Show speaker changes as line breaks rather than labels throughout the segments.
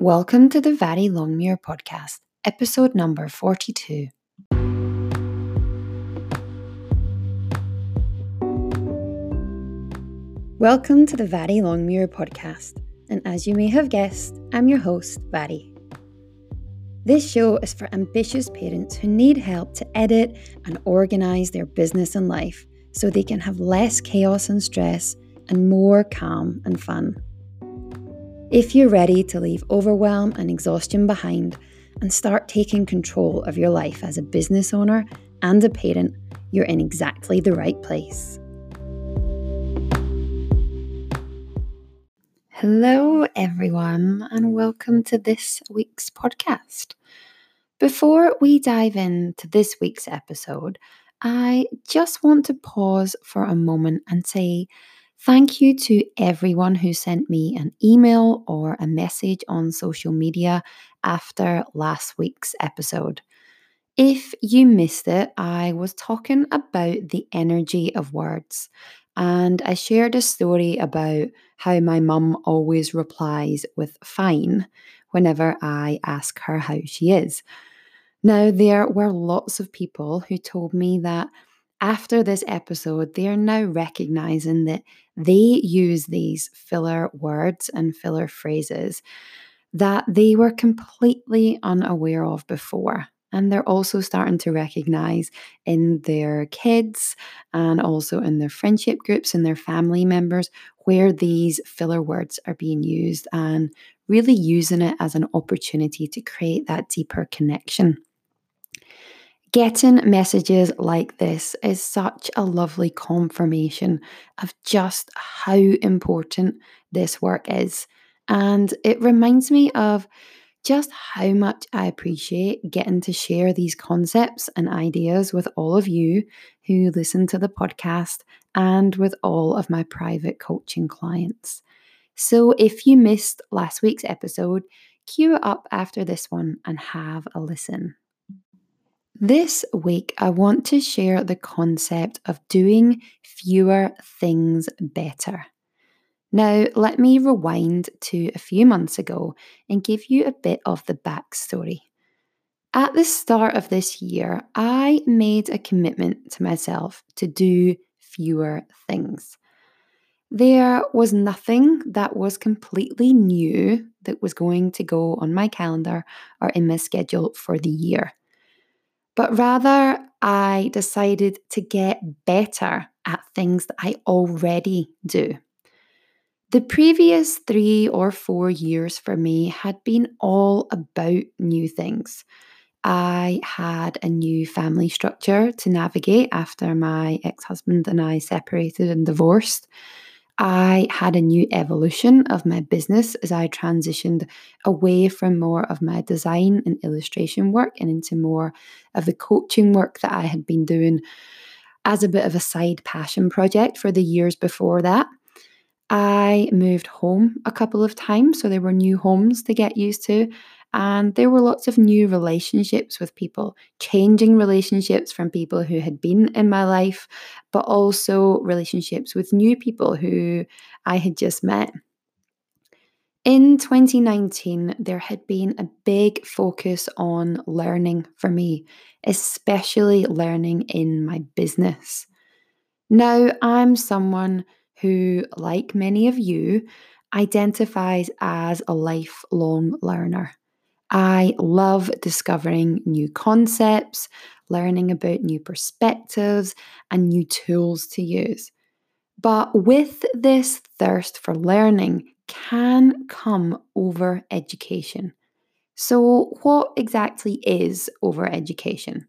Welcome to the Vari Longmuir podcast, episode number 42. Welcome to the Vari Longmuir podcast, and as you may have guessed, I'm your host, Vari. This show is for ambitious parents who need help to edit and organise their business and life so they can have less chaos and stress and more calm and fun. If you're ready to leave overwhelm and exhaustion behind and start taking control of your life as a business owner and a parent, you're in exactly the right place. Hello, everyone, and welcome to this week's podcast. Before we dive into this week's episode, I just want to pause for a moment and say Thank you to everyone who sent me an email or a message on social media after last week's episode. If you missed it, I was talking about the energy of words, and I shared a story about how my mum always replies with fine whenever I ask her how she is. Now, there were lots of people who told me that after this episode, they are now recognizing that they use these filler words and filler phrases that they were completely unaware of before. And they're also starting to recognize in their kids and also in their friendship groups and their family members where these filler words are being used and really using it as an opportunity to create that deeper connection. Getting messages like this is such a lovely confirmation of just how important this work is. And it reminds me of just how much I appreciate getting to share these concepts and ideas with all of you who listen to the podcast and with all of my private coaching clients. So if you missed last week's episode, it up after this one and have a listen. This week, I want to share the concept of doing fewer things better. Now, let me rewind to a few months ago and give you a bit of the backstory. At the start of this year, I made a commitment to myself to do fewer things. There was nothing that was completely new that was going to go on my calendar or in my schedule for the year but rather I decided to get better at things that I already do. The previous three or four years for me had been all about new things. I had a new family structure to navigate after my ex husband and I separated and divorced. I had a new evolution of my business as I transitioned away from more of my design and illustration work and into more of the coaching work that I had been doing as a bit of a side passion project for the years before that. I moved home a couple of times, so there were new homes to get used to. And there were lots of new relationships with people, changing relationships from people who had been in my life, but also relationships with new people who I had just met. In 2019, there had been a big focus on learning for me, especially learning in my business. Now, I'm someone who, like many of you, identifies as a lifelong learner. I love discovering new concepts, learning about new perspectives, and new tools to use. But with this thirst for learning can come over education. So, what exactly is over education?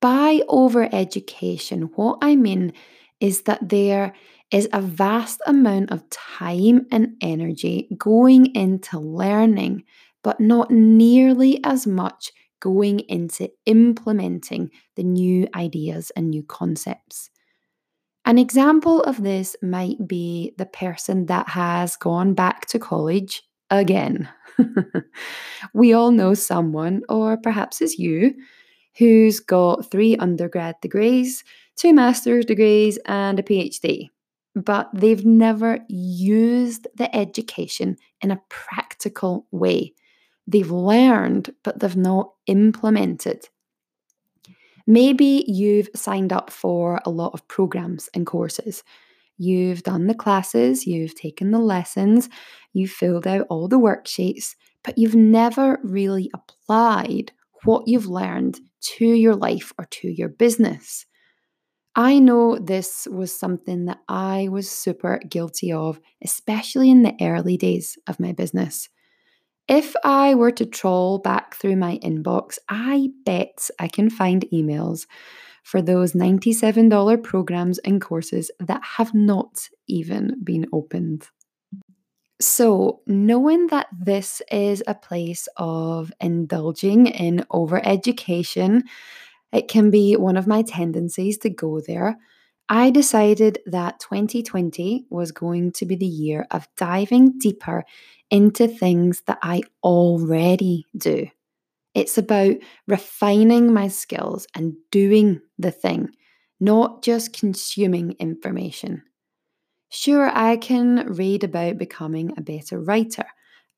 By over education, what I mean is that there is a vast amount of time and energy going into learning but not nearly as much going into implementing the new ideas and new concepts. An example of this might be the person that has gone back to college again. we all know someone, or perhaps it's you, who's got three undergrad degrees, two master's degrees, and a PhD, but they've never used the education in a practical way. They've learned, but they've not implemented. Maybe you've signed up for a lot of programs and courses. You've done the classes, you've taken the lessons, you've filled out all the worksheets, but you've never really applied what you've learned to your life or to your business. I know this was something that I was super guilty of, especially in the early days of my business. If I were to troll back through my inbox, I bet I can find emails for those $97 programs and courses that have not even been opened. So, knowing that this is a place of indulging in overeducation, it can be one of my tendencies to go there. I decided that 2020 was going to be the year of diving deeper into things that I already do. It's about refining my skills and doing the thing, not just consuming information. Sure, I can read about becoming a better writer.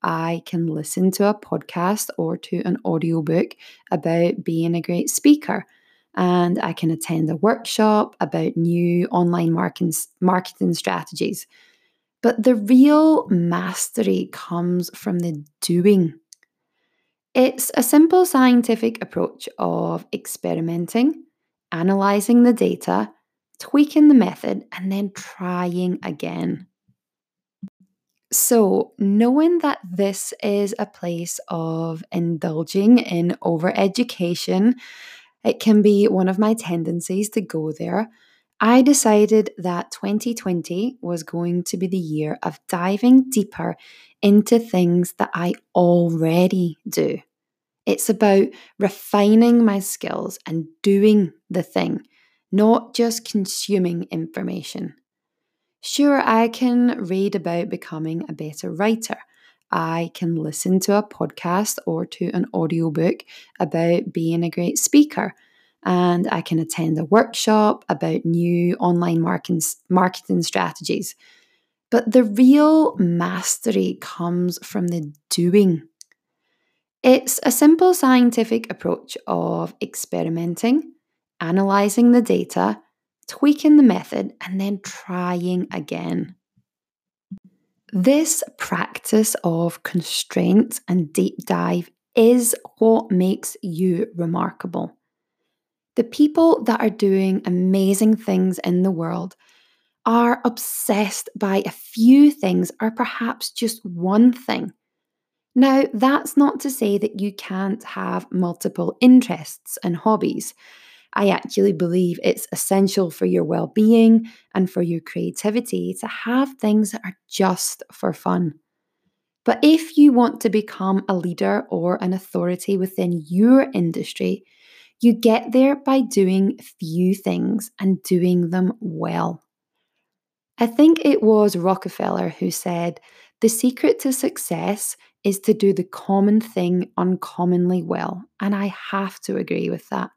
I can listen to a podcast or to an audiobook about being a great speaker. And I can attend a workshop about new online marketing, marketing strategies. But the real mastery comes from the doing. It's a simple scientific approach of experimenting, analysing the data, tweaking the method, and then trying again. So, knowing that this is a place of indulging in overeducation, it can be one of my tendencies to go there. I decided that 2020 was going to be the year of diving deeper into things that I already do. It's about refining my skills and doing the thing, not just consuming information. Sure, I can read about becoming a better writer. I can listen to a podcast or to an audiobook about being a great speaker. And I can attend a workshop about new online marketing, strategies. But the real mastery comes from the doing it's a simple scientific approach of experimenting, analysing the data, tweaking the method, and then trying again. This practice of constraint and deep dive is what makes you remarkable. The people that are doing amazing things in the world are obsessed by a few things or perhaps just one thing now, that's not to say that you can't have multiple interests and hobbies. I actually believe it's essential for your well being and for your creativity to have things that are just for fun. But if you want to become a leader or an authority within your industry, you get there by doing few things and doing them well. I think it was Rockefeller who said, The secret to success is to do the common thing uncommonly well. And I have to agree with that.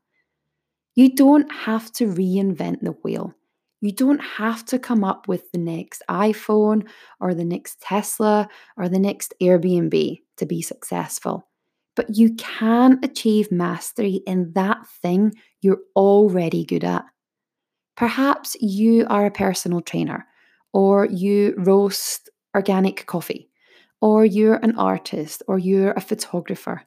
You don't have to reinvent the wheel. You don't have to come up with the next iPhone or the next Tesla or the next Airbnb to be successful. But you can achieve mastery in that thing you're already good at. Perhaps you are a personal trainer or you roast organic coffee or you're an artist, or you're a photographer.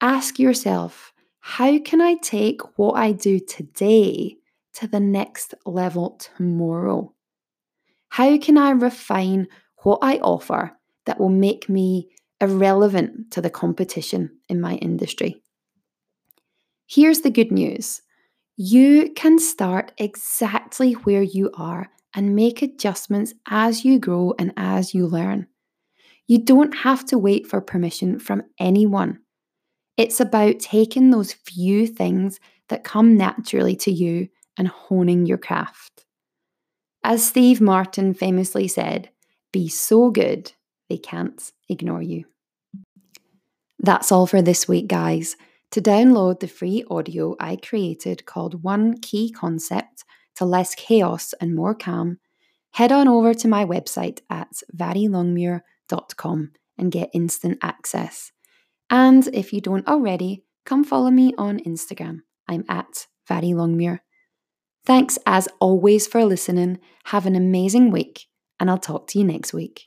Ask yourself, how can I take what I do today to the next level tomorrow? How can I refine what I offer that will make me irrelevant to the competition in my industry? Here's the good news you can start exactly where you are and make adjustments as you grow and as you learn. You don't have to wait for permission from anyone. It's about taking those few things that come naturally to you and honing your craft. As Steve Martin famously said, be so good they can't ignore you. That's all for this week, guys. To download the free audio I created called One Key Concept to Less Chaos and More Calm, head on over to my website at varilongmuir.com and get instant access. And if you don't already, come follow me on Instagram. I'm at varilongmuir. Thanks as always for listening. Have an amazing week, and I'll talk to you next week.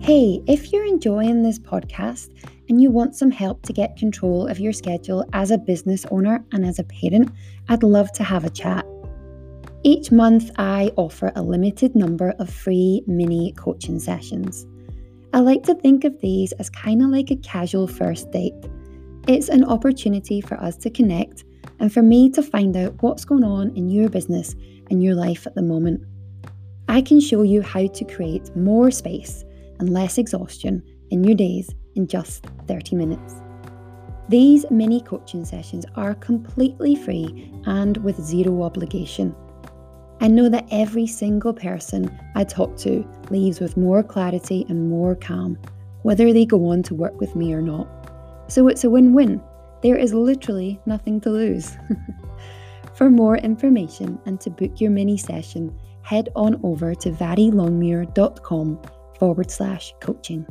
Hey, if you're enjoying this podcast and you want some help to get control of your schedule as a business owner and as a parent, I'd love to have a chat. Each month, I offer a limited number of free mini coaching sessions. I like to think of these as kind of like a casual first date. It's an opportunity for us to connect and for me to find out what's going on in your business and your life at the moment. I can show you how to create more space and less exhaustion in your days in just 30 minutes. These mini coaching sessions are completely free and with zero obligation. I know that every single person I talk to leaves with more clarity and more calm, whether they go on to work with me or not. So it's a win win. There is literally nothing to lose. For more information and to book your mini session, head on over to varilongmuir.com forward slash coaching.